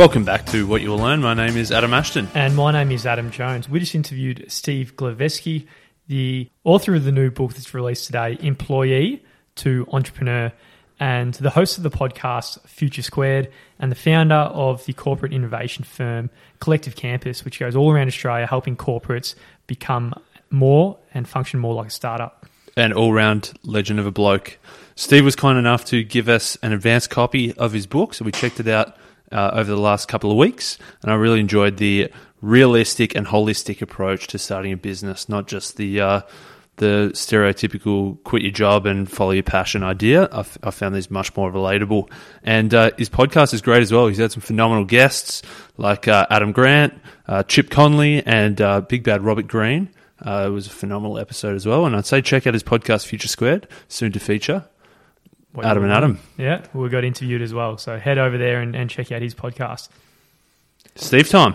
Welcome back to What You Will Learn. My name is Adam Ashton. And my name is Adam Jones. We just interviewed Steve Glaveski, the author of the new book that's released today, Employee to Entrepreneur, and the host of the podcast, Future Squared, and the founder of the corporate innovation firm, Collective Campus, which goes all around Australia helping corporates become more and function more like a startup. An all round legend of a bloke. Steve was kind enough to give us an advanced copy of his book, so we checked it out uh, over the last couple of weeks, and I really enjoyed the realistic and holistic approach to starting a business, not just the uh, the stereotypical quit your job and follow your passion idea. I, f- I found these much more relatable, and uh, his podcast is great as well. He's had some phenomenal guests like uh, Adam Grant, uh, Chip Conley, and uh, Big Bad Robert Greene. Uh, it was a phenomenal episode as well, and I'd say check out his podcast Future Squared, soon to feature. What Adam and Adam. Yeah, we got interviewed as well. So head over there and, and check out his podcast. Steve time.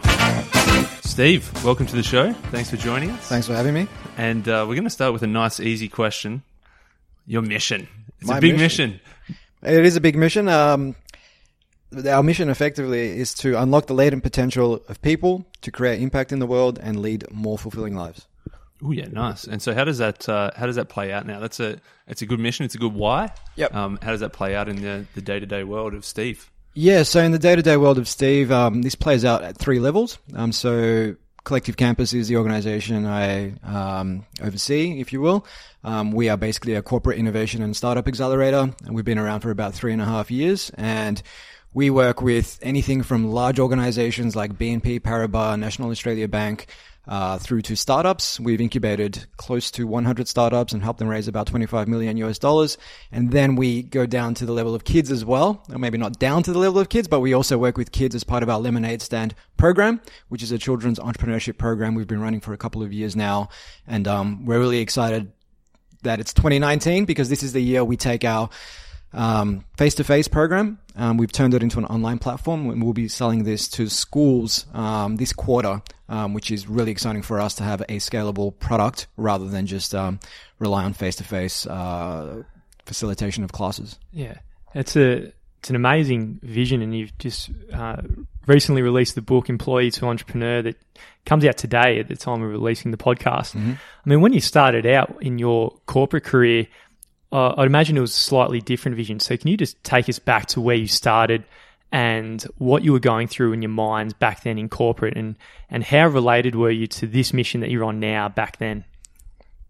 Steve, welcome to the show. Thanks for joining us. Thanks for having me. And uh, we're going to start with a nice, easy question. Your mission. It's My a big mission. mission. It is a big mission. Um, our mission effectively is to unlock the latent potential of people to create impact in the world and lead more fulfilling lives. Oh yeah, nice. And so, how does that uh, how does that play out now? That's a it's a good mission. It's a good why. Yep. Um, how does that play out in the the day to day world of Steve? Yeah, so in the day-to-day world of Steve, um, this plays out at three levels. Um, so Collective Campus is the organization I um, oversee, if you will. Um, we are basically a corporate innovation and startup accelerator, and we've been around for about three and a half years. And we work with anything from large organizations like BNP Paribas, National Australia Bank, uh, through to startups. We've incubated close to 100 startups and helped them raise about 25 million US dollars. And then we go down to the level of kids as well, or maybe not down to the level of kids, but we also work with kids as part of our Lemonade Stand program, which is a children's entrepreneurship program we've been running for a couple of years now. And um, we're really excited that it's 2019 because this is the year we take our um, face-to-face program. Um, we've turned it into an online platform, and we'll be selling this to schools um, this quarter, um, which is really exciting for us to have a scalable product rather than just um, rely on face-to-face uh, facilitation of classes. Yeah, it's a it's an amazing vision, and you've just uh, recently released the book "Employee to Entrepreneur" that comes out today at the time of releasing the podcast. I mean, when you started out in your corporate career, uh, I'd imagine it was a slightly different vision. So, can you just take us back to where you started and what you were going through in your minds back then in corporate, and and how related were you to this mission that you're on now back then?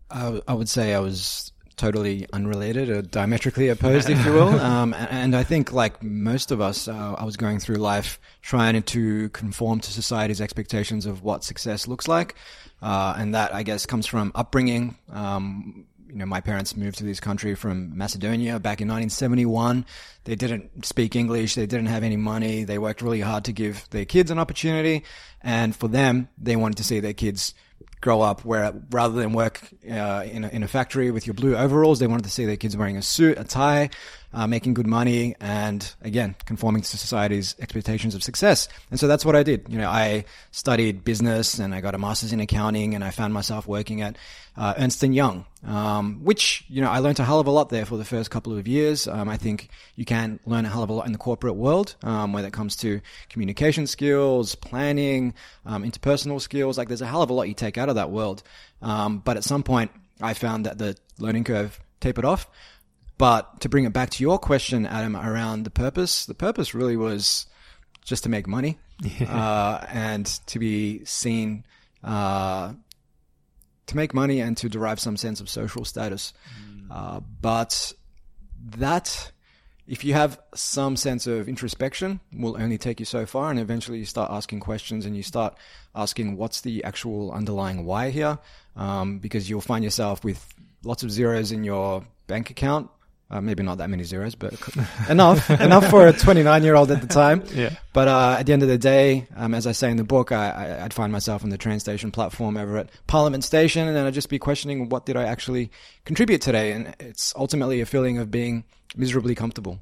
I, I would say I was totally unrelated or diametrically opposed, if you will. Um, and, and I think, like most of us, uh, I was going through life trying to conform to society's expectations of what success looks like. Uh, and that, I guess, comes from upbringing. Um, you know, my parents moved to this country from Macedonia back in 1971. They didn't speak English. They didn't have any money. They worked really hard to give their kids an opportunity. And for them, they wanted to see their kids grow up where rather than work uh, in, a, in a factory with your blue overalls, they wanted to see their kids wearing a suit, a tie, uh, making good money, and again, conforming to society's expectations of success. And so that's what I did. You know, I studied business and I got a master's in accounting, and I found myself working at uh, Ernst and Young, um, which you know I learned a hell of a lot there for the first couple of years. Um, I think you can learn a hell of a lot in the corporate world um, when it comes to communication skills, planning, um, interpersonal skills. Like there's a hell of a lot you take out of that world. Um, but at some point, I found that the learning curve tapered off. But to bring it back to your question, Adam, around the purpose, the purpose really was just to make money uh, and to be seen, uh, to make money and to derive some sense of social status. Uh, but that, if you have some sense of introspection, will only take you so far. And eventually you start asking questions and you start asking what's the actual underlying why here? Um, because you'll find yourself with lots of zeros in your bank account. Uh, maybe not that many zeros, but enough, enough for a 29 year old at the time. Yeah. But uh, at the end of the day, um, as I say in the book, I, I, I'd find myself on the train station platform over at Parliament Station, and then I'd just be questioning what did I actually contribute today, and it's ultimately a feeling of being miserably comfortable.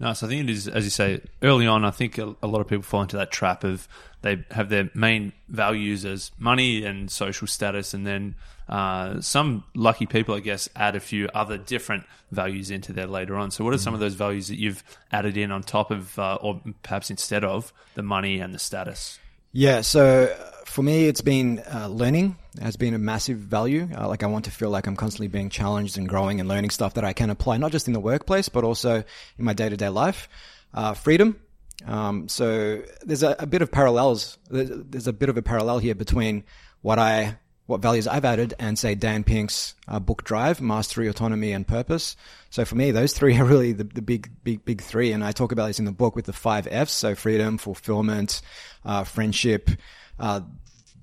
Nice. I think it is, as you say, early on. I think a, a lot of people fall into that trap of they have their main values as money and social status, and then uh, some lucky people, I guess, add a few other different values into there later on. So, what are some of those values that you've added in on top of, uh, or perhaps instead of, the money and the status? Yeah, so uh, for me, it's been uh, learning has been a massive value. Uh, like I want to feel like I'm constantly being challenged and growing and learning stuff that I can apply, not just in the workplace, but also in my day to day life. Uh, freedom. Um, so there's a, a, bit of parallels. There's, there's, a bit of a parallel here between what I, what values I've added and say Dan Pink's uh, book Drive, Mastery, Autonomy, and Purpose. So for me, those three are really the, the big, big, big three. And I talk about this in the book with the five F's. So freedom, fulfillment, uh, friendship, uh,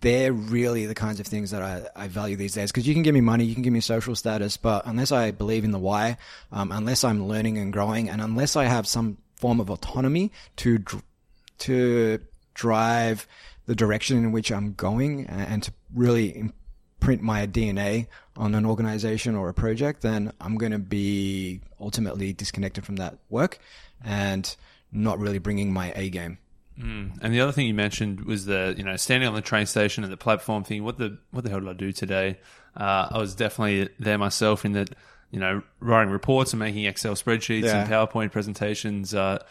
they're really the kinds of things that I, I value these days. Because you can give me money, you can give me social status, but unless I believe in the why, um, unless I'm learning and growing, and unless I have some form of autonomy to to drive the direction in which I'm going and, and to really imprint my DNA on an organization or a project, then I'm going to be ultimately disconnected from that work and not really bringing my A game. Mm. And the other thing you mentioned was the you know standing on the train station and the platform thing. What the what the hell did I do today? Uh, I was definitely there myself in that you know writing reports and making Excel spreadsheets yeah. and PowerPoint presentations. Uh,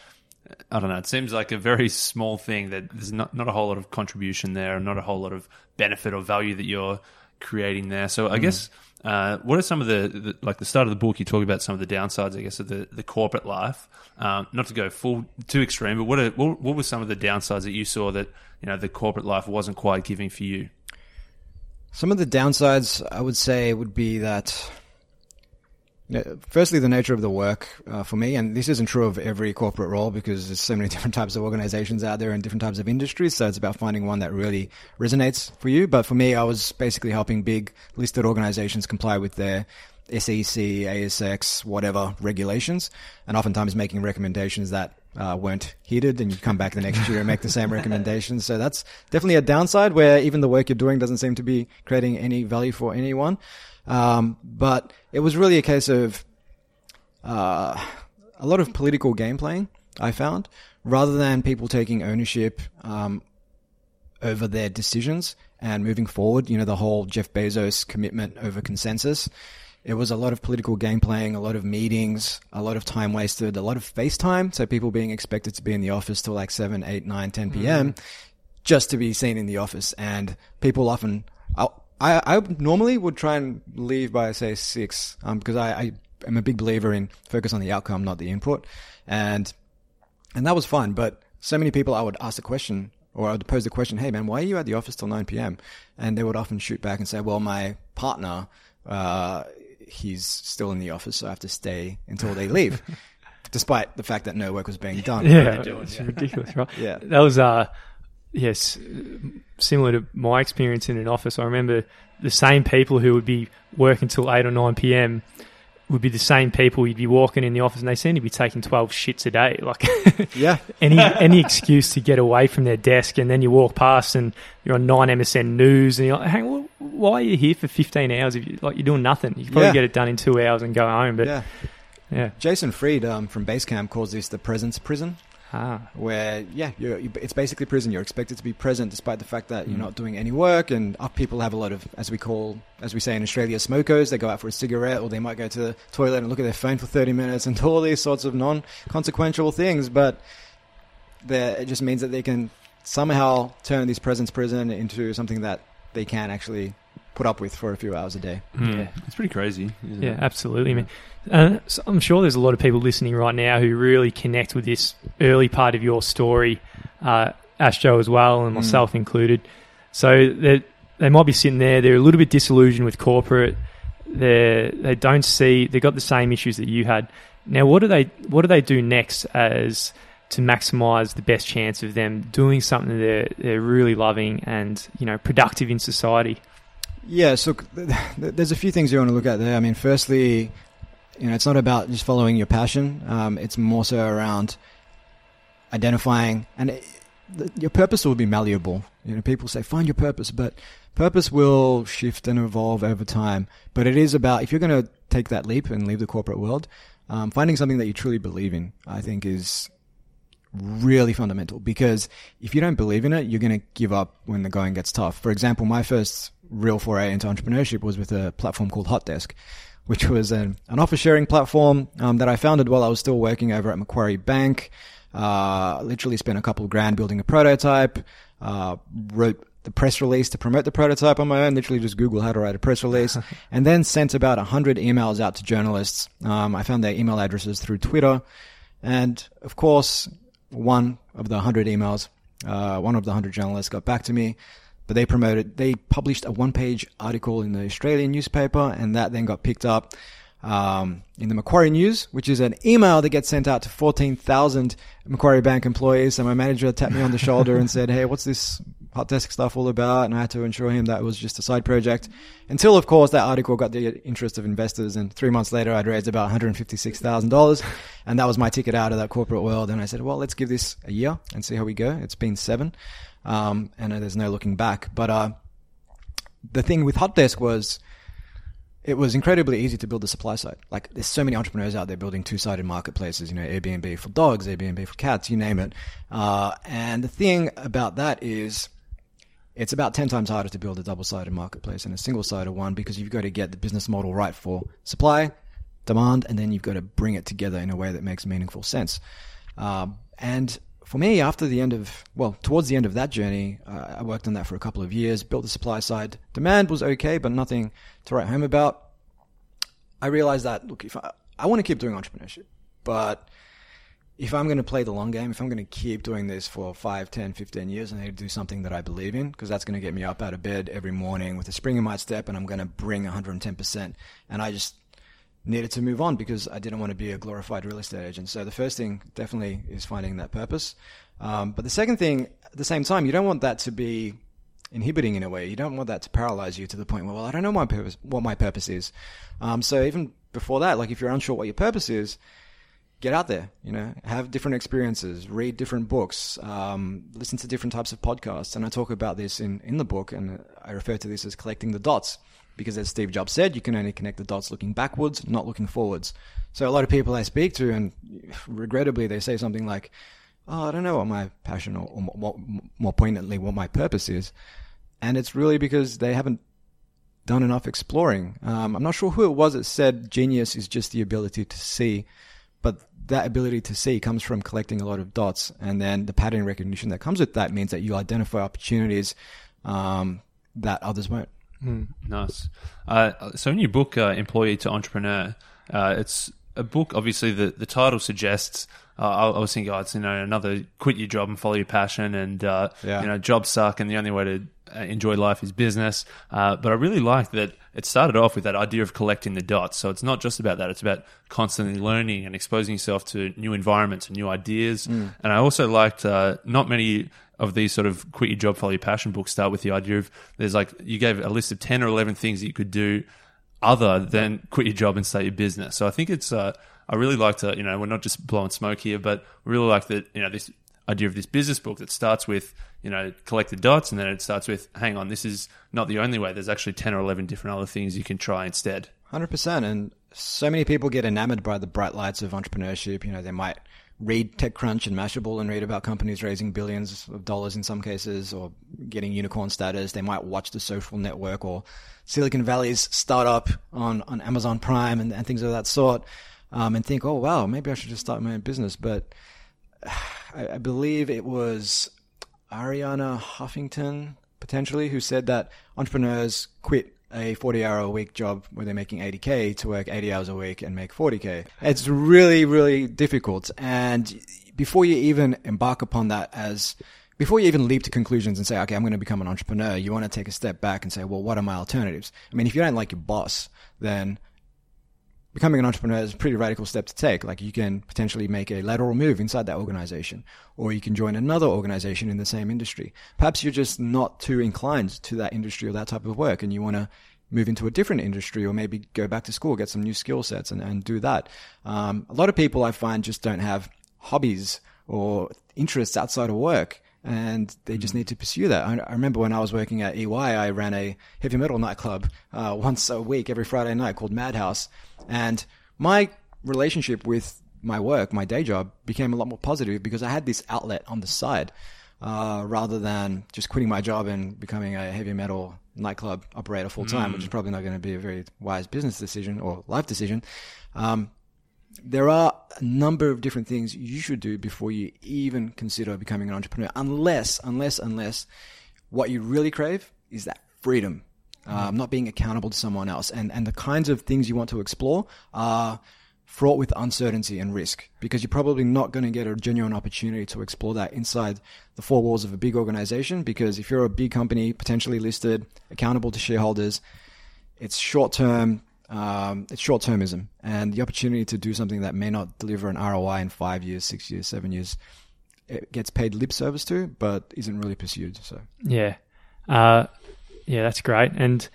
I don't know. It seems like a very small thing that there's not not a whole lot of contribution there, and not a whole lot of benefit or value that you're creating there. So I mm. guess uh, what are some of the, the, like the start of the book? You talk about some of the downsides, I guess, of the, the corporate life. Um, not to go full too extreme, but what, are, what what were some of the downsides that you saw that you know the corporate life wasn't quite giving for you? Some of the downsides I would say would be that firstly, the nature of the work uh, for me, and this isn't true of every corporate role because there's so many different types of organizations out there and different types of industries. So it's about finding one that really resonates for you. But for me, I was basically helping big listed organizations comply with their SEC, ASX, whatever regulations, and oftentimes making recommendations that uh, weren't heeded, and you come back the next year and make the same recommendations. So that's definitely a downside where even the work you're doing doesn't seem to be creating any value for anyone. Um, but it was really a case of uh, a lot of political game playing, I found, rather than people taking ownership um, over their decisions and moving forward. You know, the whole Jeff Bezos commitment over consensus. It was a lot of political game playing, a lot of meetings, a lot of time wasted, a lot of FaceTime. So people being expected to be in the office till like 7, 8, 9, 10 p.m. Mm. just to be seen in the office. And people often, I, I normally would try and leave by say six, um, because I, I am a big believer in focus on the outcome, not the input, and and that was fun. But so many people, I would ask the question, or I would pose the question, "Hey man, why are you at the office till nine p.m.?" And they would often shoot back and say, "Well, my partner, uh, he's still in the office, so I have to stay until they leave." Despite the fact that no work was being done. Yeah, it's yeah. ridiculous, right? yeah, that was uh, yes, similar to my experience in an office. I remember the same people who would be working till 8 or 9 p.m. would be the same people you'd be walking in the office and they seem to be taking 12 shits a day. Like, yeah. any, any excuse to get away from their desk and then you walk past and you're on 9MSN News and you're like, hey, well, why are you here for 15 hours if you, like, you're doing nothing? You probably yeah. get it done in two hours and go home. But yeah. yeah. Jason Fried um, from Basecamp calls this the presence prison. Ah. Where, yeah, it's basically prison. You're expected to be present despite the fact that mm. you're not doing any work. And up people have a lot of, as we call, as we say in Australia, smokers. They go out for a cigarette or they might go to the toilet and look at their phone for 30 minutes and do all these sorts of non consequential things. But it just means that they can somehow turn this presence prison into something that they can actually put up with for a few hours a day. Mm. Yeah, it's pretty crazy. yeah, it? absolutely. I mean, uh, so I'm sure there's a lot of people listening right now who really connect with this early part of your story, uh, Astro as well, and mm. myself mm. included. So they they might be sitting there. They're a little bit disillusioned with corporate. They they don't see they've got the same issues that you had. Now, what do they what do they do next as to maximize the best chance of them doing something they're they're really loving and you know productive in society? Yeah, so there's a few things you want to look at there. I mean, firstly, you know, it's not about just following your passion. Um, it's more so around identifying, and it, your purpose will be malleable. You know, people say find your purpose, but purpose will shift and evolve over time. But it is about if you're going to take that leap and leave the corporate world, um, finding something that you truly believe in, I think is really fundamental because if you don't believe in it, you're going to give up when the going gets tough. For example, my first real foray into entrepreneurship was with a platform called Hotdesk, which was an, an office sharing platform um, that I founded while I was still working over at Macquarie Bank. Uh, literally spent a couple of grand building a prototype, uh, wrote the press release to promote the prototype on my own, literally just Google how to write a press release, and then sent about 100 emails out to journalists. Um, I found their email addresses through Twitter. And of course, one of the 100 emails, uh, one of the 100 journalists got back to me, but they promoted, they published a one page article in the Australian newspaper, and that then got picked up um, in the Macquarie News, which is an email that gets sent out to 14,000 Macquarie Bank employees. So my manager tapped me on the shoulder and said, Hey, what's this hot desk stuff all about? And I had to assure him that it was just a side project until, of course, that article got the interest of investors. And three months later, I'd raised about $156,000. And that was my ticket out of that corporate world. And I said, well, let's give this a year and see how we go. It's been seven. Um, and there's no looking back. But, uh, the thing with Hotdesk was, it was incredibly easy to build the supply side. Like there's so many entrepreneurs out there building two-sided marketplaces, you know, Airbnb for dogs, Airbnb for cats, you name it. Uh, and the thing about that is it's about 10 times harder to build a double-sided marketplace than a single-sided one because you've got to get the business model right for supply, demand, and then you've got to bring it together in a way that makes meaningful sense. Um, and for me, after the end of, well, towards the end of that journey, uh, I worked on that for a couple of years, built the supply side. Demand was okay, but nothing to write home about. I realized that, look, if I, I want to keep doing entrepreneurship, but if I'm going to play the long game, if I'm going to keep doing this for 5, 10, 15 years, I need to do something that I believe in because that's going to get me up out of bed every morning with a spring in my step and I'm going to bring 110%. And I just needed to move on because I didn't want to be a glorified real estate agent. So the first thing definitely is finding that purpose. Um, but the second thing, at the same time, you don't want that to be inhibiting in a way. You don't want that to paralyze you to the point where, well, I don't know my purpose, what my purpose is. Um, so even before that, like if you're unsure what your purpose is, get out there, you know, have different experiences, read different books, um, listen to different types of podcasts. And I talk about this in, in the book and I refer to this as collecting the dots because as Steve Jobs said, you can only connect the dots looking backwards, not looking forwards. So a lot of people I speak to, and regrettably, they say something like, "Oh, I don't know what my passion or, or what, more poignantly, what my purpose is," and it's really because they haven't done enough exploring. Um, I'm not sure who it was that said genius is just the ability to see, but that ability to see comes from collecting a lot of dots, and then the pattern recognition that comes with that means that you identify opportunities um, that others won't. Mm. Nice. Uh, so in your book, uh, Employee to Entrepreneur, uh, it's a book. Obviously, the, the title suggests. Uh, I, I, was thinking, oh, it's you know another quit your job and follow your passion, and uh, yeah. you know jobs suck, and the only way to uh, enjoy life is business. but I really like that it started off with that idea of collecting the dots. So it's not just about that; it's about constantly learning and exposing yourself to new environments and new ideas. Mm. And I also liked not many of these sort of quit your job, follow your passion books start with the idea of there's like you gave a list of ten or eleven things that you could do other than quit your job and start your business. So I think it's uh, I really like to you know we're not just blowing smoke here, but we really like that you know this idea of this business book that starts with you know collect the dots and then it starts with hang on this is not the only way. There's actually ten or eleven different other things you can try instead. Hundred percent, and so many people get enamored by the bright lights of entrepreneurship. You know, they might read TechCrunch and Mashable and read about companies raising billions of dollars in some cases or getting unicorn status. They might watch the social network or Silicon Valley's startup on, on Amazon Prime and, and things of that sort um, and think, oh, wow, maybe I should just start my own business. But I, I believe it was Arianna Huffington, potentially, who said that entrepreneurs quit a 40 hour a week job where they're making 80k to work 80 hours a week and make 40k. It's really, really difficult. And before you even embark upon that as before you even leap to conclusions and say, okay, I'm going to become an entrepreneur, you want to take a step back and say, well, what are my alternatives? I mean, if you don't like your boss, then becoming an entrepreneur is a pretty radical step to take. Like you can potentially make a lateral move inside that organization, or you can join another organization in the same industry. Perhaps you're just not too inclined to that industry or that type of work, and you want to move into a different industry or maybe go back to school, get some new skill sets and, and do that. Um, a lot of people I find just don't have hobbies or interests outside of work and they just mm. need to pursue that. I, I, remember when I was working at EY, I ran a heavy metal nightclub uh, once a week, every Friday night called Madhouse, and my relationship with my work, my day job, became a lot more positive because I had this outlet on the side, uh, rather than just quitting my job and becoming a heavy metal nightclub operator full time, which is probably not going to be a very wise business decision or life decision. Um, there are a number of different things you should do before you even consider becoming an entrepreneur, unless, unless, unless what you really crave is that freedom, um, not being accountable to someone else, and and the kinds of things you want to explore are fraught with uncertainty and risk because you're probably not going to get a genuine opportunity to explore that inside the four walls of a big organization because if you're a big company potentially listed accountable to shareholders it's short term um, it's short termism and the opportunity to do something that may not deliver an ROI in five years six years seven years it gets paid lip service to but isn't really pursued so Yeah. Uh, yeah, that's great. And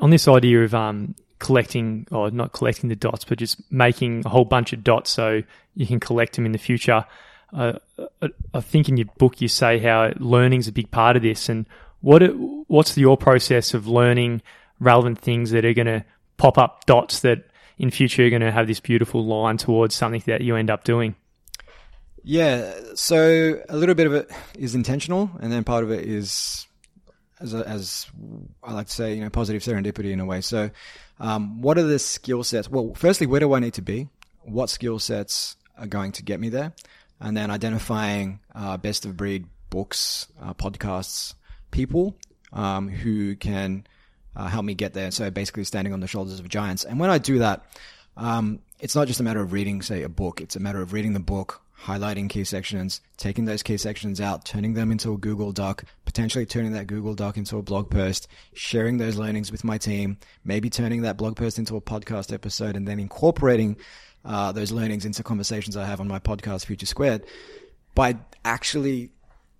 on this idea of um, collecting, or not collecting the dots, but just making a whole bunch of dots so you can collect them in the future. Uh, I- I think in your book you say how learning's a big part of this. And what it, what's your process of learning relevant things that are going to pop up dots that in future are going to have this beautiful line towards something that you end up doing? Yeah, so a little bit of it is intentional, and then part of it is, as a, as I like to say, you know, positive serendipity in a way. So, um, what are the skill sets? Well, firstly, where do I need to be? What skill sets are going to get me there? And then identifying uh, best of breed books, uh, podcasts, people um, who can uh, help me get there. So basically, standing on the shoulders of giants. And when I do that, um, it's not just a matter of reading, say, a book. It's a matter of reading the book, highlighting key sections, taking those key sections out, turning them into a Google Doc, potentially turning that Google Doc into a blog post, sharing those learnings with my team, maybe turning that blog post into a podcast episode, and then incorporating uh, those learnings into conversations I have on my podcast, Future Squared. By actually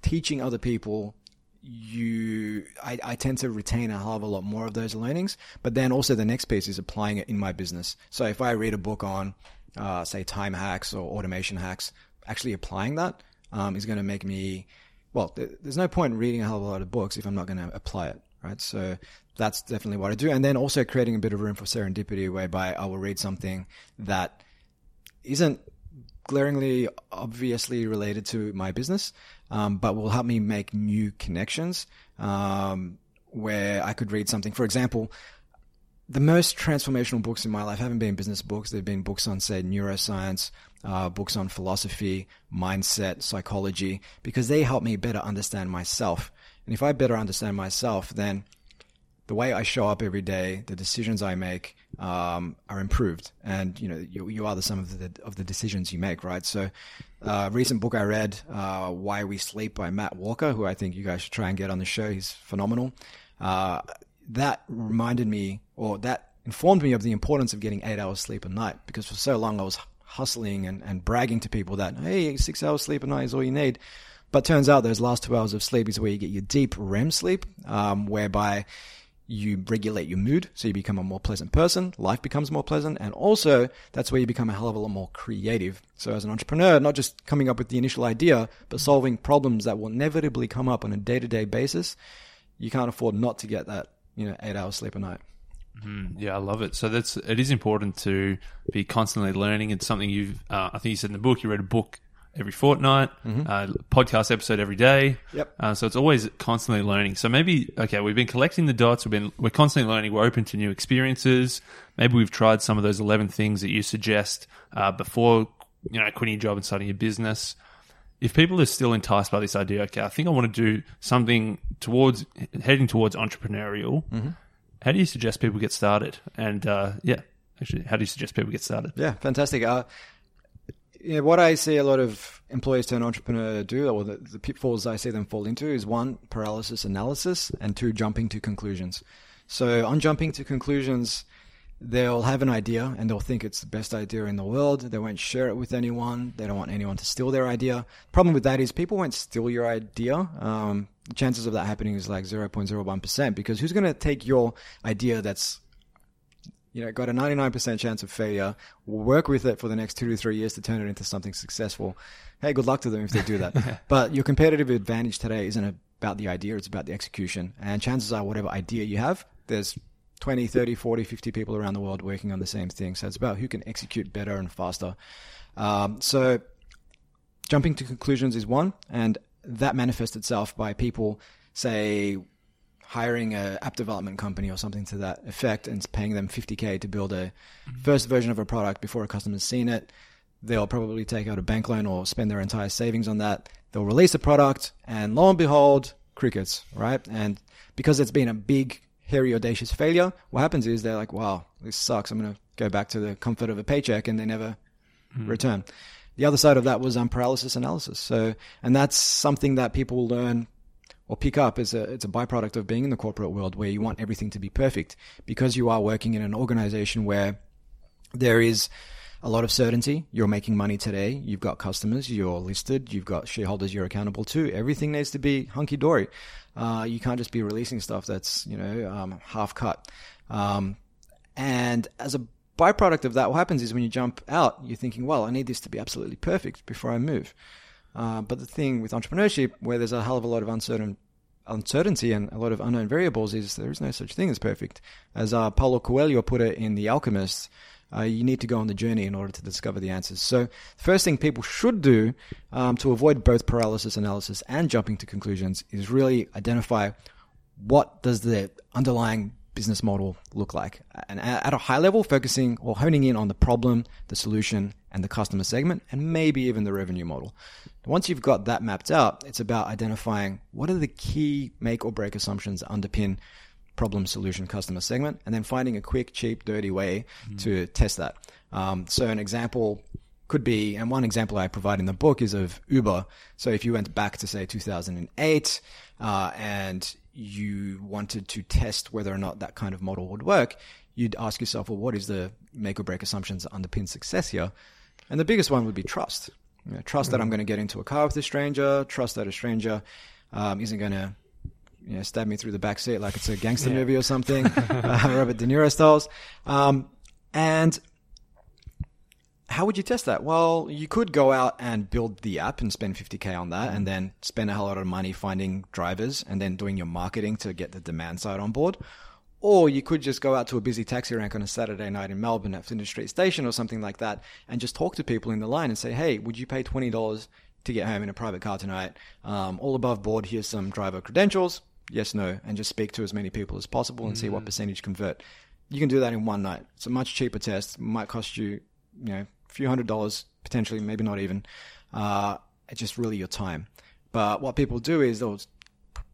teaching other people you I, I tend to retain a hell of a lot more of those learnings but then also the next piece is applying it in my business. So if i read a book on uh, say time hacks or automation hacks actually applying that um, is going to make me well th- there's no point in reading a hell of a lot of books if i'm not going to apply it right? So that's definitely what i do. And then also creating a bit of room for serendipity whereby i will read something that isn't glaringly obviously related to my business, um, but will help me make new connections um, where I could read something. For example, the most transformational books in my life haven't been business books. They've been books on, say, neuroscience, uh, books on philosophy, mindset, psychology, because they help me better understand myself. And if I better understand myself, then the way I show up every day, the decisions I make um, are improved, and you know you, you are the sum of the of the decisions you make, right? So, uh, recent book I read, uh, "Why We Sleep" by Matt Walker, who I think you guys should try and get on the show. He's phenomenal. Uh, that reminded me, or that informed me of the importance of getting eight hours sleep a night, because for so long I was hustling and, and bragging to people that hey, six hours sleep a night is all you need. But turns out those last two hours of sleep is where you get your deep REM sleep, um, whereby you regulate your mood, so you become a more pleasant person, life becomes more pleasant, and also that's where you become a hell of a lot more creative. So as an entrepreneur, not just coming up with the initial idea, but solving problems that will inevitably come up on a day-to-day basis, you can't afford not to get that, you know, eight hours sleep a night. Mm, yeah, I love it. So that's it is important to be constantly learning. It's something you've. Uh, I think you said in the book you read a book every fortnight, uh, podcast episode every day. Yep. Uh, so it's always constantly learning. So maybe okay, we've been collecting the dots. We've been we're constantly learning. We're open to new experiences. Maybe we've tried some of those eleven things that you suggest uh, before you know quitting your job and starting your business. If people are still enticed by this idea, okay, I think I want to do something towards heading towards entrepreneurial. How do you suggest people get started? And uh, yeah, actually, how do you suggest people get started? Yeah, fantastic. Uh, yeah, what I see a lot of employees turn entrepreneur do, or the, the pitfalls I see them fall into, is one, paralysis analysis, and two, jumping to conclusions. So, on jumping to conclusions, they'll have an idea and they'll think it's the best idea in the world. They won't share it with anyone. They don't want anyone to steal their idea. Problem with that is people won't steal your idea. Um, chances of that happening is like 0.01% because who's going to take your idea that's you know, got a 99% chance of failure, work with it for the next two to three years to turn it into something successful. Hey, good luck to them if they do that. but your competitive advantage today isn't about the idea, it's about the execution. And chances are, whatever idea you have, there's 20, 30, 40, 50 people around the world working on the same thing. So it's about who can execute better and faster. Um, so jumping to conclusions is one, and that manifests itself by people, say, hiring a app development company or something to that effect and paying them 50k to build a first version of a product before a customer's seen it. They'll probably take out a bank loan or spend their entire savings on that. They'll release a product, and lo and behold, crickets, right? And because it's been a big, hairy, audacious failure, what happens is they're like, wow, this sucks. I'm going to go back to the comfort of a paycheck, and they never return. The other side of that was um, paralysis analysis. So, and that's something that people learn or pick up as a it's a byproduct of being in the corporate world where you want everything to be perfect because you are working in an organization where there is a lot of certainty. You're making money today. You've got customers. You're listed. You've got shareholders you're accountable to. Everything needs to be hunky dory. Uh, you can't just be releasing stuff that's you know um, half cut. Um, and as a byproduct of that, what happens is when you jump out, you're thinking, well, I need this to be absolutely perfect before I move. Uh, but the thing with entrepreneurship, where there's a hell of a lot of uncertain uncertainty and a lot of unknown variables, is there is no such thing as perfect. As uh, Paulo Coelho put it in The Alchemist, uh, you need to go on the journey in order to discover the answers. So, the first thing people should do um, to avoid both paralysis analysis and jumping to conclusions is really identify what does the underlying business model look like? And at a high level, focusing or honing in on the problem, the solution, and the customer segment, and maybe even the revenue model. Once you've got that mapped out, it's about identifying what are the key make or break assumptions that underpin problem, solution, customer segment, and then finding a quick, cheap, dirty way to test that. Um, so, an example could be, and one example I provide in the book is of Uber. So if you went back to say 2008 uh, and you wanted to test whether or not that kind of model would work, you'd ask yourself, well, what is the make or break assumptions that underpin success here? And the biggest one would be trust. You know, trust that I'm going to get into a car with a stranger. Trust that a stranger um, isn't going to you know, stab me through the back seat like it's a gangster movie or something, uh, Robert De Niro styles. Um, and how would you test that? Well, you could go out and build the app and spend 50k on that and then spend a whole lot of money finding drivers and then doing your marketing to get the demand side on board. Or you could just go out to a busy taxi rank on a Saturday night in Melbourne at Flinders Street Station or something like that and just talk to people in the line and say, hey, would you pay $20 to get home in a private car tonight? Um, all above board, here's some driver credentials. Yes, no. And just speak to as many people as possible and see what percentage convert. You can do that in one night. It's a much cheaper test. It might cost you, you know, few hundred dollars, potentially, maybe not even. Uh, it's just really your time. But what people do is they'll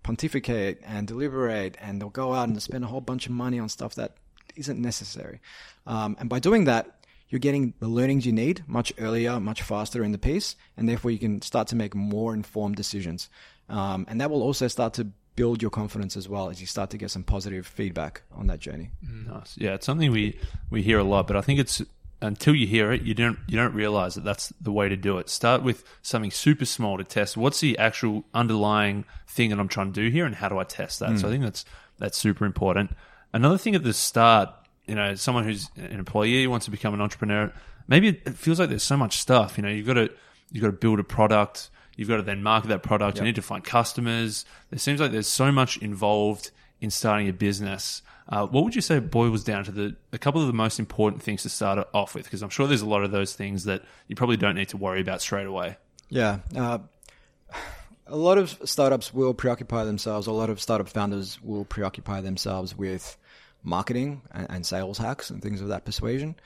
pontificate and deliberate and they'll go out and spend a whole bunch of money on stuff that isn't necessary. Um, and by doing that, you're getting the learnings you need much earlier, much faster in the piece, and therefore you can start to make more informed decisions. Um, and that will also start to build your confidence as well as you start to get some positive feedback on that journey. Nice. Yeah, it's something we, we hear a lot, but I think it's until you hear it, you don't you don't realize that that's the way to do it. Start with something super small to test. What's the actual underlying thing that I'm trying to do here, and how do I test that? So hmm. I think that's that's super important. Another thing at the start, you know, someone who's an employee wants to become an entrepreneur. Maybe it feels like there's so much stuff. You know, you've got to you've got to build a product. You've got to then market that product. You need to find customers. It seems like there's so much involved in starting a business. Uh, what would you say boils down to the a couple of the most important things to start off with? Because I'm sure there's a lot of those things that you probably don't need to worry about straight away. Yeah. Uh, a lot of startups will preoccupy themselves, a lot of startup founders will preoccupy themselves with marketing and, and sales hacks and things of that persuasion.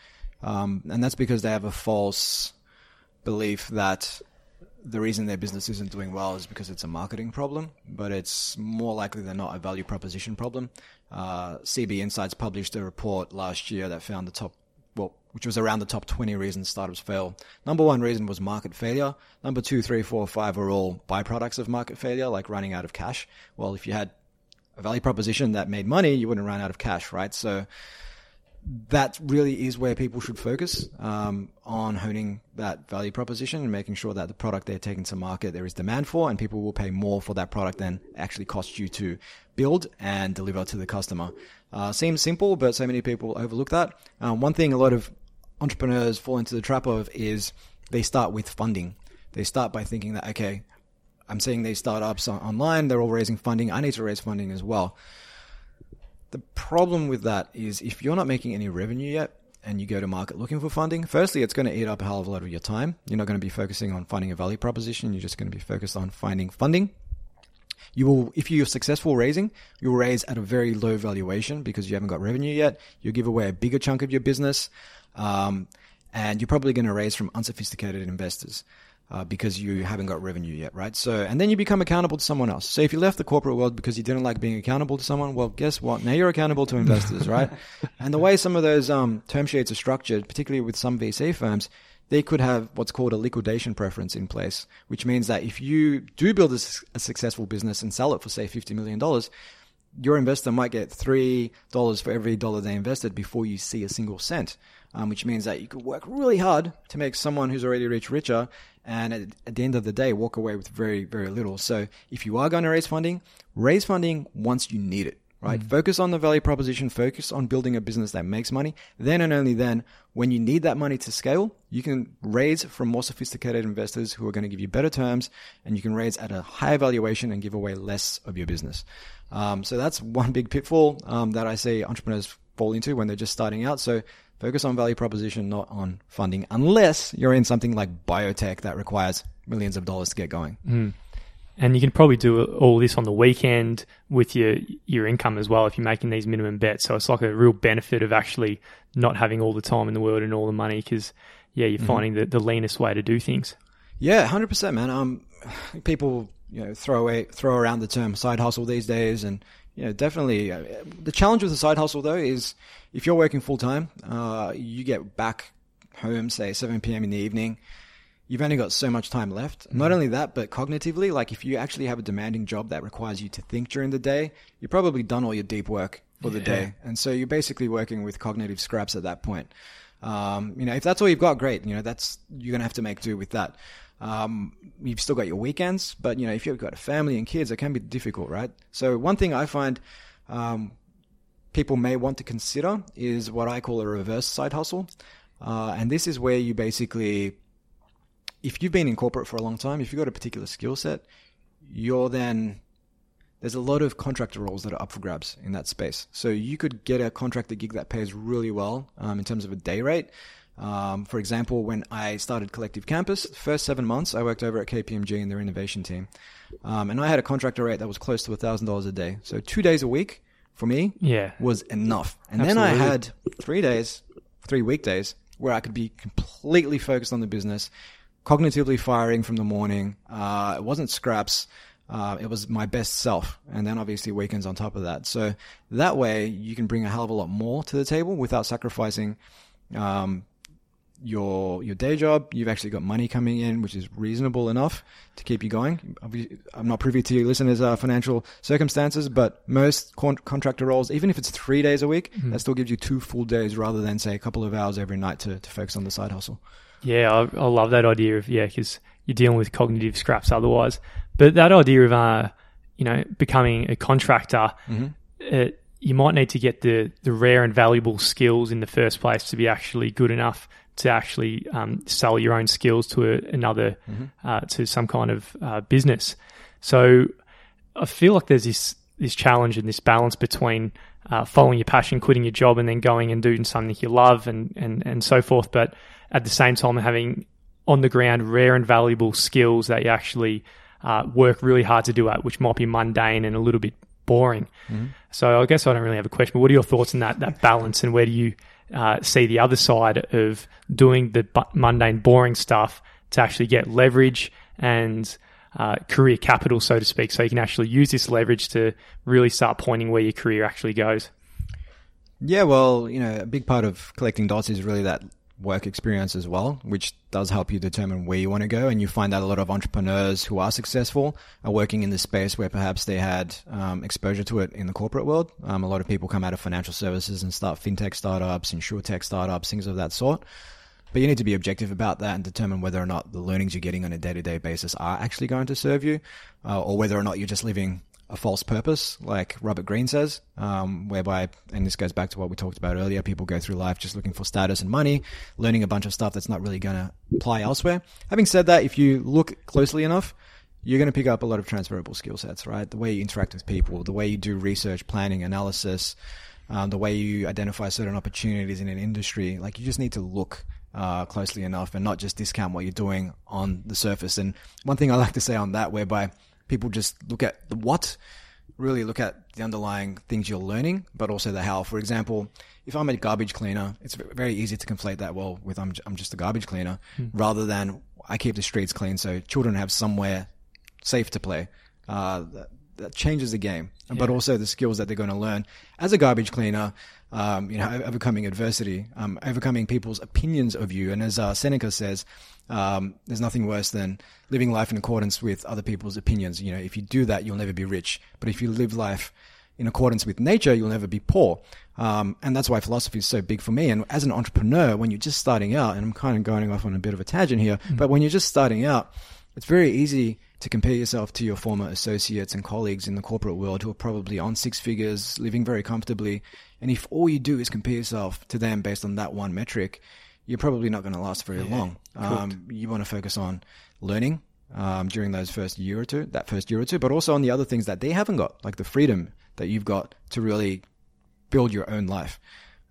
Um, and that's because they have a false belief that the reason their business isn't doing well is because it's a marketing problem, but it's more likely than not a value proposition problem. Uh, CB Insights published a report last year that found the top, well, which was around the top 20 reasons startups fail. Number one reason was market failure. Number two, three, four, five are all byproducts of market failure, like running out of cash. Well, if you had a value proposition that made money, you wouldn't run out of cash, right? So, that really is where people should focus um, on honing that value proposition and making sure that the product they're taking to market there is demand for and people will pay more for that product than actually costs you to build and deliver to the customer. Uh, seems simple, but so many people overlook that. Um, one thing a lot of entrepreneurs fall into the trap of is they start with funding. They start by thinking that, okay, I'm seeing these startups on- online, they're all raising funding. I need to raise funding as well The problem with that is if you're not making any revenue yet and you go to market looking for funding, firstly, it's going to eat up a hell of a lot of your time. You're not going to be focusing on finding a value proposition. You're just going to be focused on finding funding. You will, if you're successful raising, you'll raise at a very low valuation because you haven't got revenue yet. You'll give away a bigger chunk of your business. Um, and you're probably going to raise from unsophisticated investors uh, because you haven't got revenue yet, right? So, and then you become accountable to someone else. So, if you left the corporate world because you didn't like being accountable to someone, well, guess what? Now you're accountable to investors, right? And the way some of those um, term sheets are structured, particularly with some VC firms, they could have what's called a liquidation preference in place, which means that if you do build a, a successful business and sell it for, say, $50 million, your investor might get $3 for every dollar they invested before you see a single cent um, which means that you could work really hard to make someone who's already rich richer and at, at, the end of the day walk away with very very little. So if you are going to raise funding raise funding once you need it right? Mm. focus on the value proposition focus on building a business that makes money. Then and only then when you need that money to scale you can raise from more sophisticated investors who are going to give you better terms and you can raise at a higher valuation and give away less of your business. Um, so that's one big pitfall um, that i see entrepreneurs fall into when they're just starting out. So Focus on value proposition, not on funding, unless you're in something like biotech that requires millions of dollars to get going. Mm. And you can probably do all this on the weekend with your your income as well if you're making these minimum bets. So it's like a real benefit of actually not having all the time in the world and all the money because yeah, you're mm-hmm. finding the, the leanest way to do things. Yeah, hundred percent, man. Um, people you know throw away throw around the term side hustle these days, and you know, definitely. Uh, the challenge with the side hustle though is if you're working full time, uh, you get back home say 7 p.m. in the evening. You've only got so much time left. Mm-hmm. Not only that, but cognitively, like if you actually have a demanding job that requires you to think during the day, you're probably done all your deep work for yeah. the day, and so you're basically working with cognitive scraps at that point. Um, you know, if that's all you've got, great. You know, that's you're gonna have to make do with that. Um, you've still got your weekends, but you know, if you've got a family and kids, it can be difficult, right? So one thing I find um, people may want to consider is what I call a reverse side hustle, uh, and this is where you basically, if you've been in corporate for a long time, if you've got a particular skill set, you're then there's a lot of contractor roles that are up for grabs in that space. So you could get a contractor gig that pays really well um, in terms of a day rate. Um, for example, when I started Collective Campus, first seven months I worked over at KPMG in their innovation team, um, and I had a contractor rate that was close to thousand dollars a day. So two days a week for me, yeah, was enough. And Absolutely. then I had three days, three weekdays where I could be completely focused on the business, cognitively firing from the morning. Uh, it wasn't scraps. Uh, it was my best self, and then obviously weekends on top of that. So that way, you can bring a hell of a lot more to the table without sacrificing um, your your day job, you've actually got money coming in, which is reasonable enough to keep you going. I'm not privy to your listeners' uh, financial circumstances, but most con- contractor roles, even if it's three days a week, mm-hmm. that still gives you two full days rather than say a couple of hours every night to, to focus on the side hustle. Yeah, I, I love that idea of yeah, because you're dealing with cognitive scraps otherwise. But that idea of uh, you know becoming a contractor. Mm-hmm. It, you might need to get the, the rare and valuable skills in the first place to be actually good enough to actually um, sell your own skills to a, another mm-hmm. uh, to some kind of uh, business. So I feel like there's this this challenge and this balance between uh, following your passion, quitting your job, and then going and doing something you love and and and so forth. But at the same time, having on the ground rare and valuable skills that you actually uh, work really hard to do at, which might be mundane and a little bit boring. Mm-hmm. So I guess I don't really have a question. But what are your thoughts on that that balance, and where do you uh, see the other side of doing the mundane, boring stuff to actually get leverage and uh, career capital, so to speak. So you can actually use this leverage to really start pointing where your career actually goes. Yeah, well, you know, a big part of collecting dots is really that work experience as well, which does help you determine where you want to go. And you find that a lot of entrepreneurs who are successful are working in the space where perhaps they had um, exposure to it in the corporate world. Um, a lot of people come out of financial services and start fintech startups, insurtech startups, things of that sort. But you need to be objective about that and determine whether or not the learnings you're getting on a day to day basis are actually going to serve you, uh, or whether or not you're just living a false purpose, like Robert Greene says, um, whereby, and this goes back to what we talked about earlier, people go through life just looking for status and money, learning a bunch of stuff that's not really going to apply elsewhere. Having said that, if you look closely enough, you're going to pick up a lot of transferable skill sets, right? The way you interact with people, the way you do research, planning, analysis, um, the way you identify certain opportunities in an industry. Like you just need to look uh, closely enough and not just discount what you're doing on the surface. And one thing I like to say on that, whereby people just look at the what, really look at the underlying things you're learning, but also the how. For example, if I'm a garbage cleaner, it's very easy to conflate that well with I'm, I'm just a garbage cleaner hmm. rather than I keep the streets clean so children have somewhere safe to play. Uh, that, that, changes the game, yeah. but also the skills that they're going to learn as a garbage cleaner. Um, you know, overcoming adversity, um, overcoming people's opinions of you, and as uh, Seneca says, um, there's nothing worse than living life in accordance with other people's opinions. You know, if you do that, you'll never be rich. But if you live life in accordance with nature, you'll never be poor. Um, and that's why philosophy is so big for me. And as an entrepreneur, when you're just starting out, and I'm kind of going off on a bit of a tangent here, mm-hmm. but when you're just starting out, it's very easy to compare yourself to your former associates and colleagues in the corporate world who are probably on six figures, living very comfortably. And if all you do is compare yourself to them based on that one metric, you're probably not going to last very yeah, long. Um, you want to focus on learning um, during those first year or two, that first year or two, but also on the other things that they haven't got, like the freedom that you've got to really build your own life.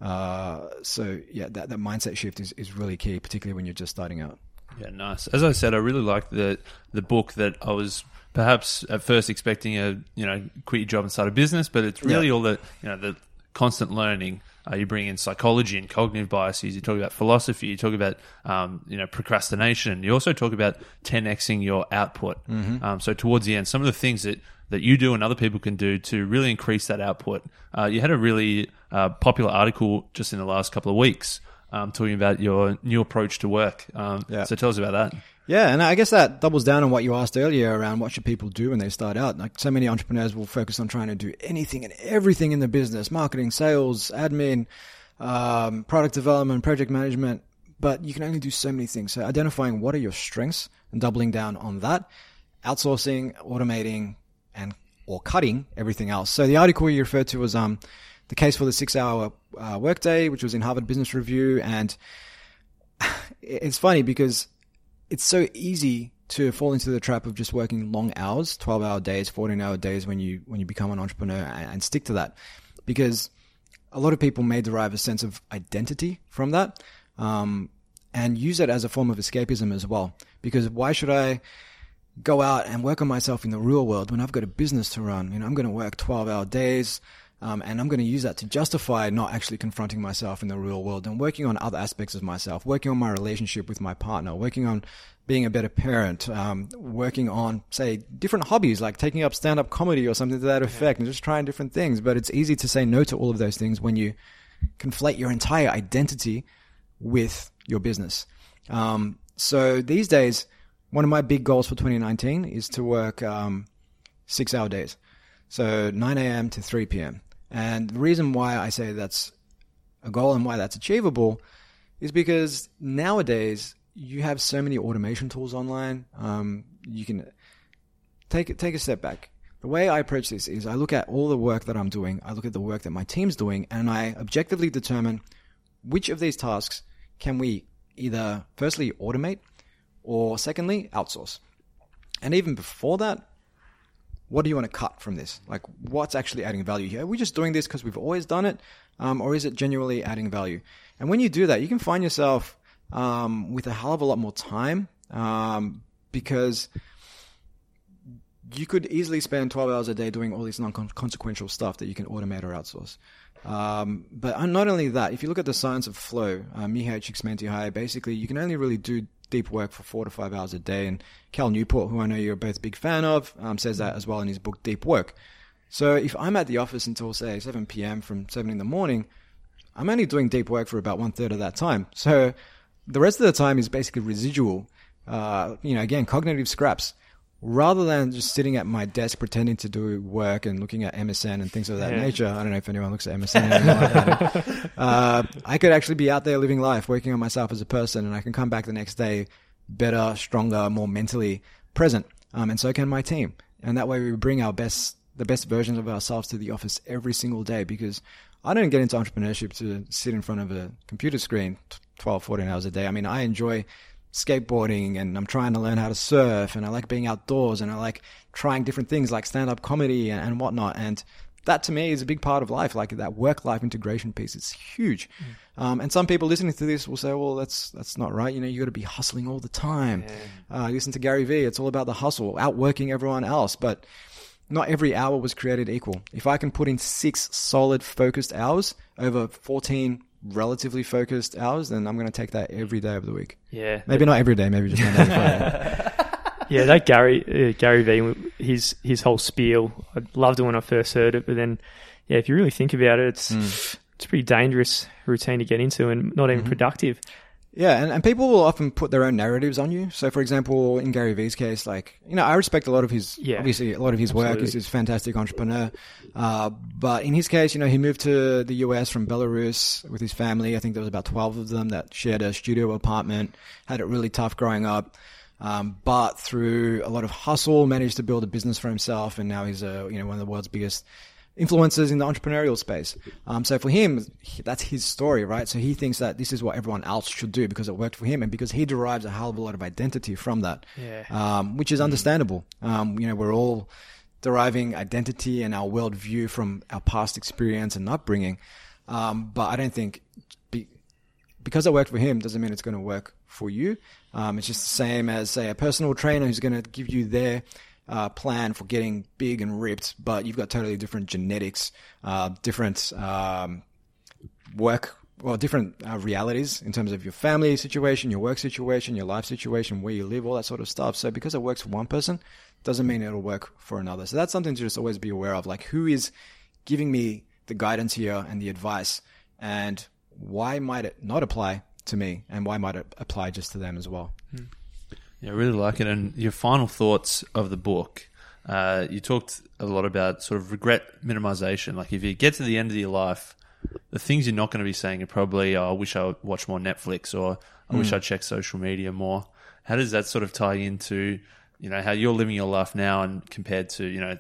Uh, so yeah, that, that mindset shift is, is really key, particularly when you're just starting out. Yeah, nice. As I said, I really liked the the book that I was perhaps at first expecting a you know quit your job and start a business, but it's really yeah. all the you know the constant learning. Uh, you bring in psychology and cognitive biases. You talk about philosophy. You talk about um, you know procrastination. You also talk about 10xing your output. Mm-hmm. Um, so towards the end, some of the things that that you do and other people can do to really increase that output. Uh, you had a really uh, popular article just in the last couple of weeks um, talking about your new approach to work. Um, yeah. So tell us about that. Yeah, and I guess that doubles down on what you asked earlier around what should people do when they start out. Like so many entrepreneurs will focus on trying to do anything and everything in the business: marketing, sales, admin, um, product development, project management. But you can only do so many things. So identifying what are your strengths and doubling down on that, outsourcing, automating, and or cutting everything else. So the article you referred to was um, the case for the six-hour uh, workday, which was in Harvard Business Review, and it's funny because it's so easy to fall into the trap of just working long hours, twelve-hour days, fourteen-hour days when you when you become an entrepreneur, and, and stick to that, because a lot of people may derive a sense of identity from that, um, and use it as a form of escapism as well. Because why should I? go out and work on myself in the real world when I've got a business to run. You know, I'm going to work 12 hour days. Um, and I'm going to use that to justify not actually confronting myself in the real world and working on other aspects of myself, working on my relationship with my partner, working on being a better parent, um, working on, say, different hobbies like taking up stand up comedy or something to that effect and just trying different things. But it's easy to say no to all of those things when you conflate your entire identity with your business. Um, so these days, one of my big goals for 2019 is to work um, six hour days. So 9 a.m. to 3 p.m. And the reason why I say that's a goal and why that's achievable is because nowadays you have so many automation tools online. Um, you can take take a step back. The way I approach this is I look at all the work that I'm doing, I look at the work that my team's doing, and I objectively determine which of these tasks can we either firstly automate or secondly outsource. And even before that, what do you want to cut from this? Like, what's actually adding value here? Are we just doing this because we've always done it? Um, or is it genuinely adding value? And when you do that, you can find yourself um, with a hell of a lot more time um, because you could easily spend 12 hours a day doing all this non-consequential stuff that you can automate or outsource. Um, but not only that, if you look at the science of flow, uh, Mihaly Csikszentmihalyi, basically you can only really do deep work for four to five hours a day. And Cal Newport, who I know you're both big fan of, um, says that as well in his book Deep Work. So if I'm at the office until say 7 p.m. from 7 in the morning, I'm only doing deep work for about one third of that time. So the rest of the time is basically residual. Uh, you know, again, cognitive scraps rather than just sitting at my desk pretending to do work and looking at MSN and things of that yeah. nature, I don't know if anyone looks at MSN. uh, I could actually be out there living life, working on myself as a person, and I can come back the next day better, stronger, more mentally present. Um, and so can my team. And that way we bring our best, the best versions of ourselves to the office every single day because I don't get into entrepreneurship to sit in front of a computer screen 12, 14 hours a day. I mean, I enjoy skateboarding and I'm trying to learn how to surf and I like being outdoors and I like trying different things like stand up comedy and, and, whatnot. And that to me is a big part of life. Like that work life integration piece is huge. Mm. Um, and some people listening to this will say, well, that's, that's not right. You know, you got to be hustling all the time. Yeah. Uh, listen to Gary Vee. It's all about the hustle, outworking everyone else. But not every hour was created equal. If I can put in six solid focused hours over 14 relatively focused hours, then I'm going to take that every day of the week. Yeah. Maybe not every day, maybe just Monday Friday. yeah, that Gary uh, Gary Vee, his his whole spiel, I loved it when I first heard it, but then, yeah, if you really think about it, it's mm. it's a pretty dangerous routine to get into and not even mm-hmm. productive. Yeah, and, and people will often put their own narratives on you. So, for example, in Gary Vee's case, like, you know, I respect a lot of his, yeah, obviously, a lot of his absolutely. work. He's, he's a fantastic entrepreneur. Uh, but in his case, you know, he moved to the US from Belarus with his family. I think there was about 12 of them that shared a studio apartment, had it really tough growing up. Um, but through a lot of hustle, managed to build a business for himself, and now he's a you know one of the world's biggest influencers in the entrepreneurial space. Um, so for him, that's his story, right? So he thinks that this is what everyone else should do because it worked for him and because he derives a hell of a lot of identity from that, yeah. um, which is understandable. Um, you know, we're all deriving identity and our worldview from our past experience and upbringing. Um, but I don't think be, because it worked for him doesn't mean it's going to work for you. Um, it's just the same as say a personal trainer who's going to give you their uh, plan for getting big and ripped, but you've got totally different genetics, uh, different um, work, well, different uh, realities in terms of your family situation, your work situation, your life situation, where you live, all that sort of stuff. So because it works for one person, doesn't mean it'll work for another. So that's something to just always be aware of. Like who is giving me the guidance here and the advice, and why might it not apply to me, and why might it apply just to them as well? Hmm. Yeah, I really like it. And your final thoughts of the book. Uh, you talked a lot about sort of regret minimization. Like if you get to the end of your life, the things you're not going to be saying are probably, oh, I wish I watched more Netflix or I mm. wish hmm. I checked social media more. How does that sort of tie into, you know, how you're living your life now and compared to, you know,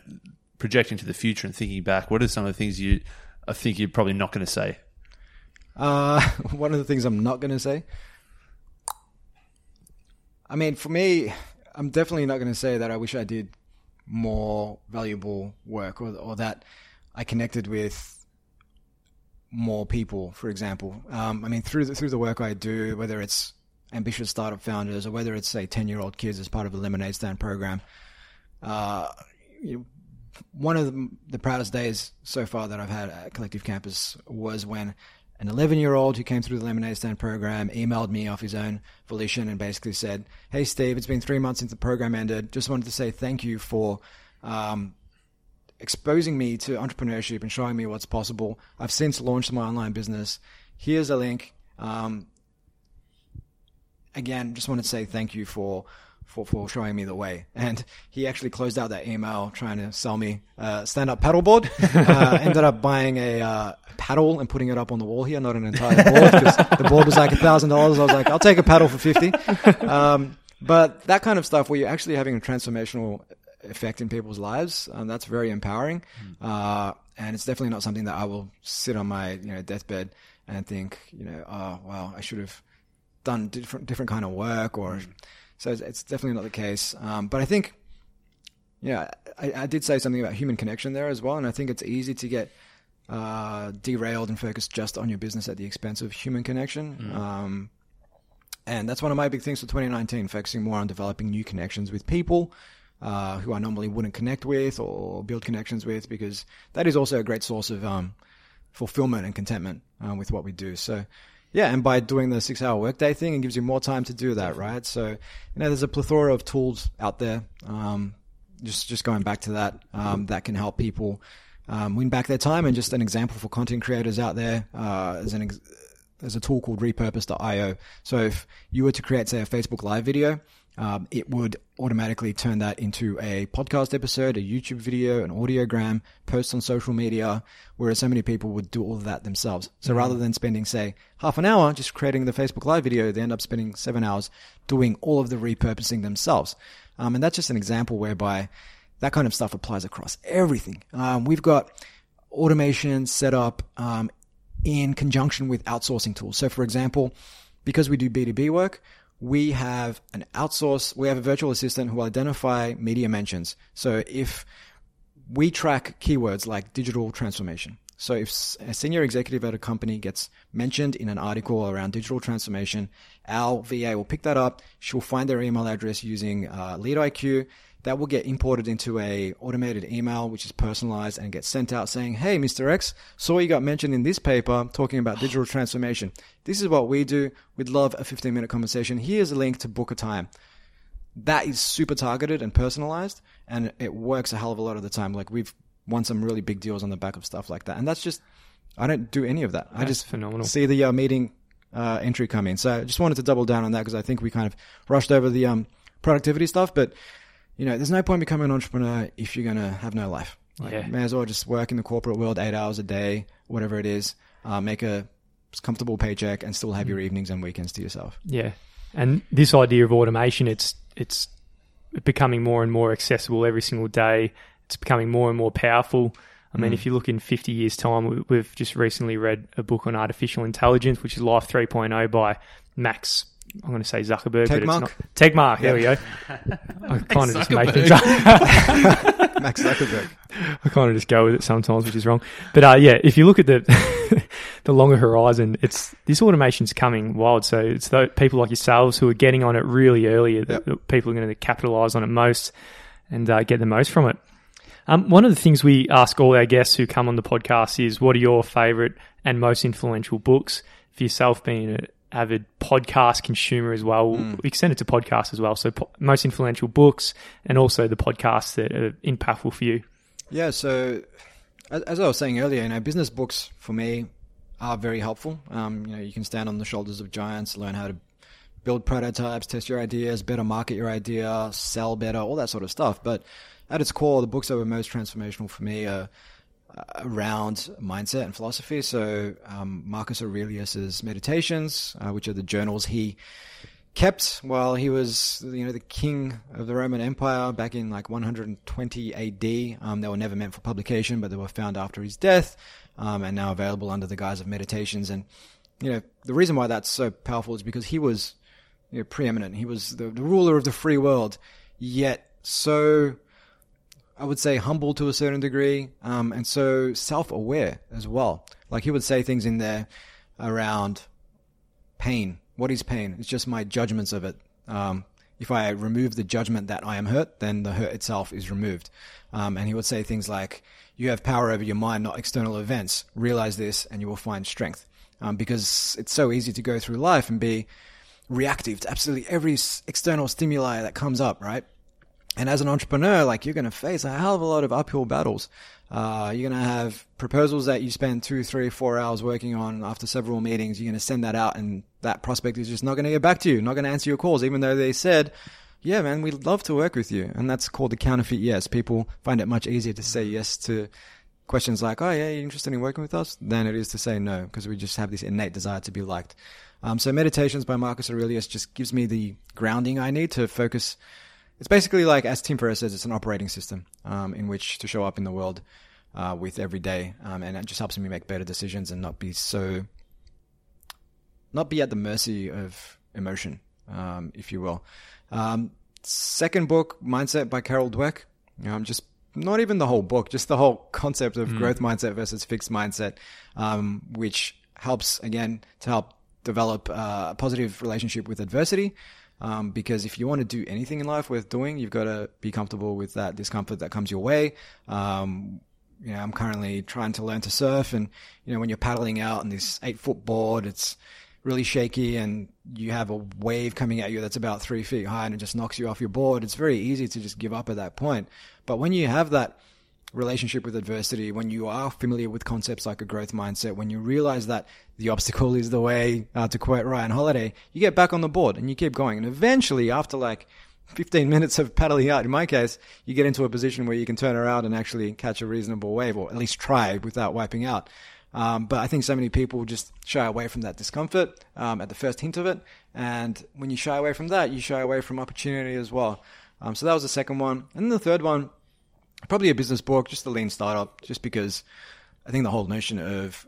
projecting to the future and thinking back? What are some of the things you, I think you're probably not going to say? Uh, one of the things I'm not going to say I mean, for me, I'm definitely not going to say that I wish I did more valuable work or, or that I connected with more people, for example. Um, I mean, through the, through the work I do, whether it's ambitious startup founders or whether it's, say, 10 year old kids as part of the Lemonade Stand program, uh, you know, one of the, the proudest days so far that I've had at Collective Campus was when an 11 year old who came through the Lemonade Stand program emailed me off his own volition and basically said, Hey, Steve, it's been three months since the program ended. Just wanted to say thank you for um, exposing me to entrepreneurship and showing me what's possible. I've since launched my online business. Here's a link. Um, again, just wanted to say thank you for for, for showing me the way. And he actually closed out that email trying to sell me a stand up paddleboard. uh, ended up buying a uh, paddle and putting it up on the wall here, not an entire board because the board was like a thousand dollars. I was like, I'll take a paddle for 50. Um, but that kind of stuff where you're actually having a transformational effect in people's lives, um, that's very empowering. Hmm. Uh, and it's definitely not something that I will sit on my you know deathbed and think, you know, oh well, I should have done different different kind of work or. Mm so it's, it's definitely not the case. Um, but I think, yeah, I, I, did say something about human connection there as well, and I think it's easy to get uh, derailed and focused just on your business at the expense of human connection. Mm. Um, and that's one of my big things for 2019, focusing more on developing new connections with people. Uh, who I normally wouldn't connect with or build connections with, because that is also a great source of um, fulfillment and contentment um, with what we do. So yeah, and by doing the six hour workday thing, it gives you more time to do that, right? So, you know, there's a plethora of tools out there. Um, just, just going back to that, um, that can help people, um, win back their time. And just an example for content creators out there, uh, there's an, ex- there's a tool called repurpose.io. So if you were to create, say, a Facebook live video, um, it would automatically turn that into a podcast episode, a YouTube video, an audiogram, post on social media, whereas so many people would do all of that themselves. So mm-hmm. rather than spending, say, half an hour just creating the Facebook Live video, they end up spending seven hours doing all of the repurposing themselves. Um, and that's just an example whereby that kind of stuff applies across everything. Um, we've got automation set up um, in conjunction with outsourcing tools. So, for example, because we do B2B work, we have an outsource, we have a virtual assistant who will identify media mentions. So if we track keywords like digital transformation. So if a senior executive at a company gets mentioned in an article around digital transformation, our VA will pick that up. She'll find their email address using uh, LeadIQ. That will get imported into a automated email which is personalized and gets sent out saying hey mr x saw you got mentioned in this paper talking about digital transformation. This is what we do. We'd love a 15 minute conversation. Here's a link to book a time. That is super targeted and personalized and it works a hell of a lot of the time. Like we've won some really big deals on the back of stuff like that and that's just i don't do any of that That's i just phenomenal. see the uh, meeting uh, entry come in so i just wanted to double down on that because i think we kind of rushed over the um, productivity stuff but you know, there's no point becoming an entrepreneur if you're going to have no life. Like, Yeah. May as well just work in the corporate world eight hours a day, whatever it is, uh, make a comfortable paycheck and still have your evenings and weekends to yourself. Yeah, and this idea of automation, it's it's becoming more and more accessible every single day. It's becoming more and more powerful. I mean, if you look in 50 years' time, we- we've just recently read a book on artificial intelligence, which is Life 3.0 by Max. I'm going to say Zuckerberg, but it's Tegmark? not Tegmark. There we go. I kind of just make things Zuckerberg. up. Max Zuckerberg. I kind of just go with it sometimes, which is wrong. But uh, yeah, if you look at the the longer horizon, it's this automation's coming wild. So it's the people like yourselves who are getting on it really early. that- Yep. that people are going to capitalize on it most and uh, get the most from it. Um, one of the things we ask all our guests who come on the podcast is, what are your favorite and most influential books? For yourself, being an avid podcast consumer as well, we'll extend it to podcasts as well. So po- most influential books and also the podcasts that are impactful for you. Yeah, so as, as I was saying earlier, you know, business books for me are very helpful. Um, you know, you can stand on the shoulders of giants, learn how to build prototypes, test your ideas, better market your idea, sell better, all that sort of stuff. But at its core, the books that were most transformational for me are uh, around mindset and philosophy. So um, Marcus Aurelius's Meditations, uh, which are the journals he kept while he was, you know, the king of the Roman Empire back in like 120 AD. Um, they were never meant for publication, but they were found after his death, um, and now available under the guise of meditations. And you know, the reason why that's so powerful is because he was, you know, preeminent. He was the, the ruler of the free world, yet so. I would say humble to a certain degree, um, and so self-aware as well. Like he would say things in there around pain. What is pain? It's just my judgments of it. Um, if I remove the judgment that I am hurt, then the hurt itself is removed. Um, and he would say things like, "You have power over your mind, not external events. Realize this, and you will find strength." Um, because it's so easy to go through life and be reactive to absolutely every external stimuli that comes up, right? And as an entrepreneur, like you're going to face a hell of a lot of uphill battles. Uh, you're going to have proposals that you spend two, three, four hours working on after several meetings. You're going to send that out and that prospect is just not going to get back to you, not going to answer your calls, even though they said, yeah, man, we'd love to work with you. And that's called the counterfeit yes. People find it much easier to say yes to questions like, oh, yeah, you're interested in working with us, than it is to say no, because we just have this innate desire to be liked. Um, so Meditations by Marcus Aurelius just gives me the grounding I need to focus it's basically like, as Tim Ferriss says, it's an operating system um, in which to show up in the world uh, with every day, um, and it just helps me make better decisions and not be so, not be at the mercy of emotion, um, if you will. Um, second book, Mindset by Carol Dweck. Um, just not even the whole book, just the whole concept of growth mindset versus fixed mindset, um, which helps again to help develop uh, a positive relationship with adversity. Um, because if you want to do anything in life worth doing, you've got to be comfortable with that discomfort that comes your way. Um, you know, I'm currently trying to learn to surf, and you know, when you're paddling out on this eight foot board, it's really shaky, and you have a wave coming at you that's about three feet high, and it just knocks you off your board. It's very easy to just give up at that point. But when you have that relationship with adversity, when you are familiar with concepts like a growth mindset, when you realize that the obstacle is the way, uh, to quote Ryan Holiday, you get back on the board and you keep going. And eventually, after like 15 minutes of paddling out, in my case, you get into a position where you can turn around and actually catch a reasonable wave, or at least try without wiping out. Um, but I think so many people just shy away from that discomfort um, at the first hint of it. And when you shy away from that, you shy away from opportunity as well. Um, so that was the second one. And the third one, probably a business book, just a lean startup, just because I think the whole notion of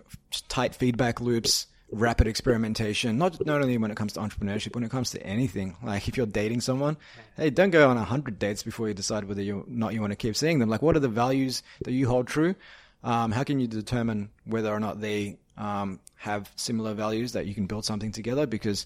tight feedback loops, rapid experimentation. Not not only when it comes to entrepreneurship, when it comes to anything. Like if you're dating someone, hey, don't go on hundred dates before you decide whether you not you want to keep seeing them. Like, what are the values that you hold true? Um, how can you determine whether or not they um, have similar values that you can build something together? Because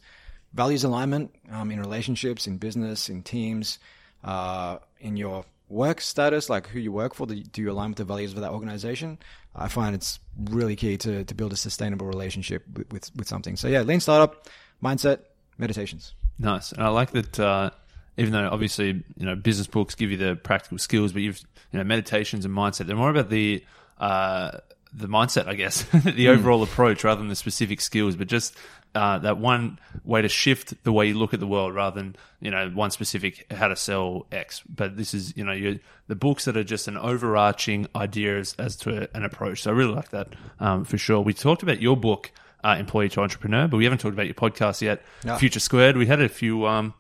values alignment um, in relationships, in business, in teams, uh, in your work status, like who you work for, do you align with the values of that organization? I find it's really key to, to build a sustainable relationship with, with, with something. So yeah, lean startup, mindset, meditations. Nice. And I like that, uh, even though obviously, you know, business books give you the practical skills, but you've, you know, meditations and mindset, they're more about the, uh, the mindset, I guess, the mm. overall approach rather than the specific skills, but just uh, that one way to shift the way you look at the world rather than you know one specific how to sell X. But this is you know the books that are just an overarching idea as, as to an approach. So I really like that um, for sure. We talked about your book, uh, Employee to Entrepreneur, but we haven't talked about your podcast yet, no. Future Squared. We had a few. Um,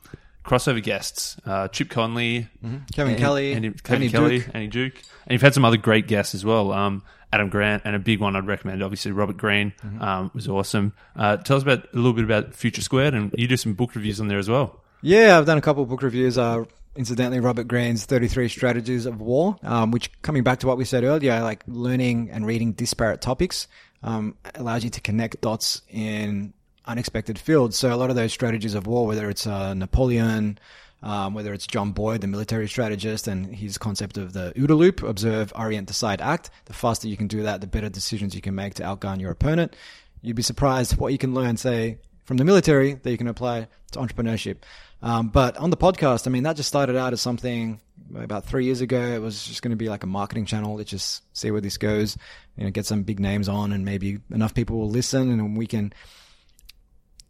crossover guests: uh, Chip Conley, mm-hmm. Kevin and, Kelly, and, and Kevin Annie Kelly, Duke. Annie Duke, and you've had some other great guests as well. Um, Adam Grant, and a big one I'd recommend, obviously Robert Greene mm-hmm. um, was awesome. Uh, tell us about a little bit about Future Squared, and you do some book reviews on there as well. Yeah, I've done a couple of book reviews. Uh, incidentally, Robert Greene's 33 Strategies of War, um, which coming back to what we said earlier, like learning and reading disparate topics um, allows you to connect dots in unexpected fields. So a lot of those strategies of war, whether it's uh, Napoleon, um, whether it's John Boyd, the military strategist, and his concept of the OODA loop observe, orient, decide, act. The faster you can do that, the better decisions you can make to outgun your opponent. You'd be surprised what you can learn, say, from the military that you can apply to entrepreneurship. Um, but on the podcast, I mean, that just started out as something about three years ago. It was just going to be like a marketing channel. Let's just see where this goes, you know, get some big names on and maybe enough people will listen and we can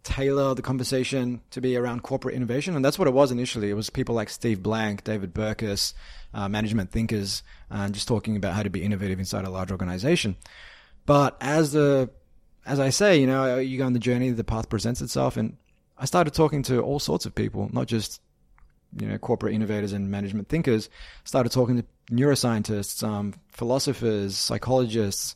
tailor the conversation to be around corporate innovation. And that's what it was initially. It was people like Steve Blank, David Burkus, uh, management thinkers, and just talking about how to be innovative inside a large organization. But as the, as I say, you know, you go on the journey, the path presents itself. And I started talking to all sorts of people, not just, you know, corporate innovators and management thinkers. Started talking to neuroscientists, um, philosophers, psychologists,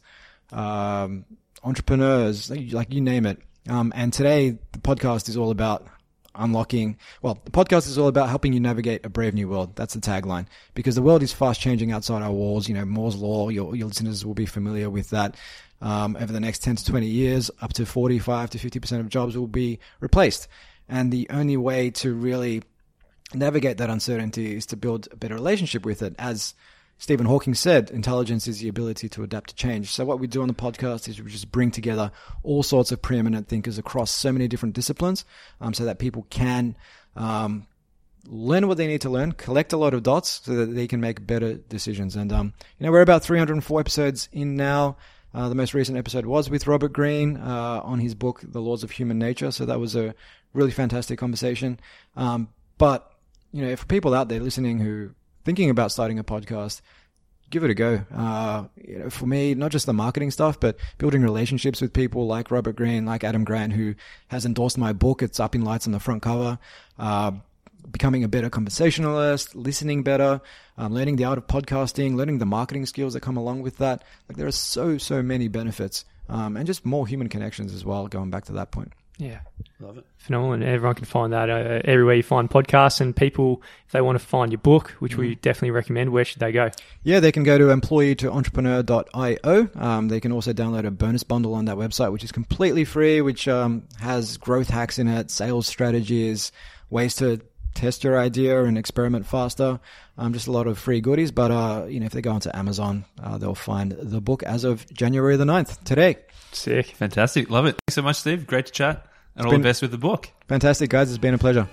um, entrepreneurs, like you name it um, and today, the podcast is all about unlocking. Well, the podcast is all about helping you navigate a brave new world. That's the tagline. Because the world is fast changing outside our walls. You know, Moore's law. Your your listeners will be familiar with that. Um, over the next ten to twenty years, up to forty-five to fifty percent of jobs will be replaced. And the only way to really navigate that uncertainty is to build a better relationship with it, as Stephen Hawking said, intelligence is the ability to adapt to change. So what we do on the podcast is we just bring together all sorts of preeminent thinkers across so many different disciplines, um, so that people can um, learn what they need to learn, collect a lot of dots, so that they can make better decisions. And um, you know, we're about 304 episodes in now. Uh, the most recent episode was with Robert Greene uh, on his book, The Laws of Human Nature. So that was a really fantastic conversation. Um, but you know, for people out there listening who thinking about starting a podcast, give it a go. Uh, you know, for me, not just the marketing stuff, but building relationships with people like Robert Greene, like Adam Grant, who has endorsed my book. It's up in lights on the front cover. Uh, becoming a better conversationalist, listening better, um, learning the art of podcasting, learning the marketing skills that come along with that. Like there are so, so many benefits, um, and just more human connections as well, going back to that point. Yeah. Love it. Phenomenal. And everyone can find that uh, everywhere you find podcasts. And people, if they want to find your book, which mm. we definitely recommend, where should they go? Yeah, they can go to employee to entrepreneur.io. Um, they can also download a bonus bundle on that website, which is completely free, which um, has growth hacks in it, sales strategies, ways to test your idea and experiment faster. Um, just a lot of free goodies. But, uh, you know, if they go onto Amazon, uh, they'll find the book as of January the 9th, today. Sick. Fantastic. Love it. Thanks so much, Steve. Great to chat. And it's all the best with the book. Fantastic, guys. It's been a pleasure.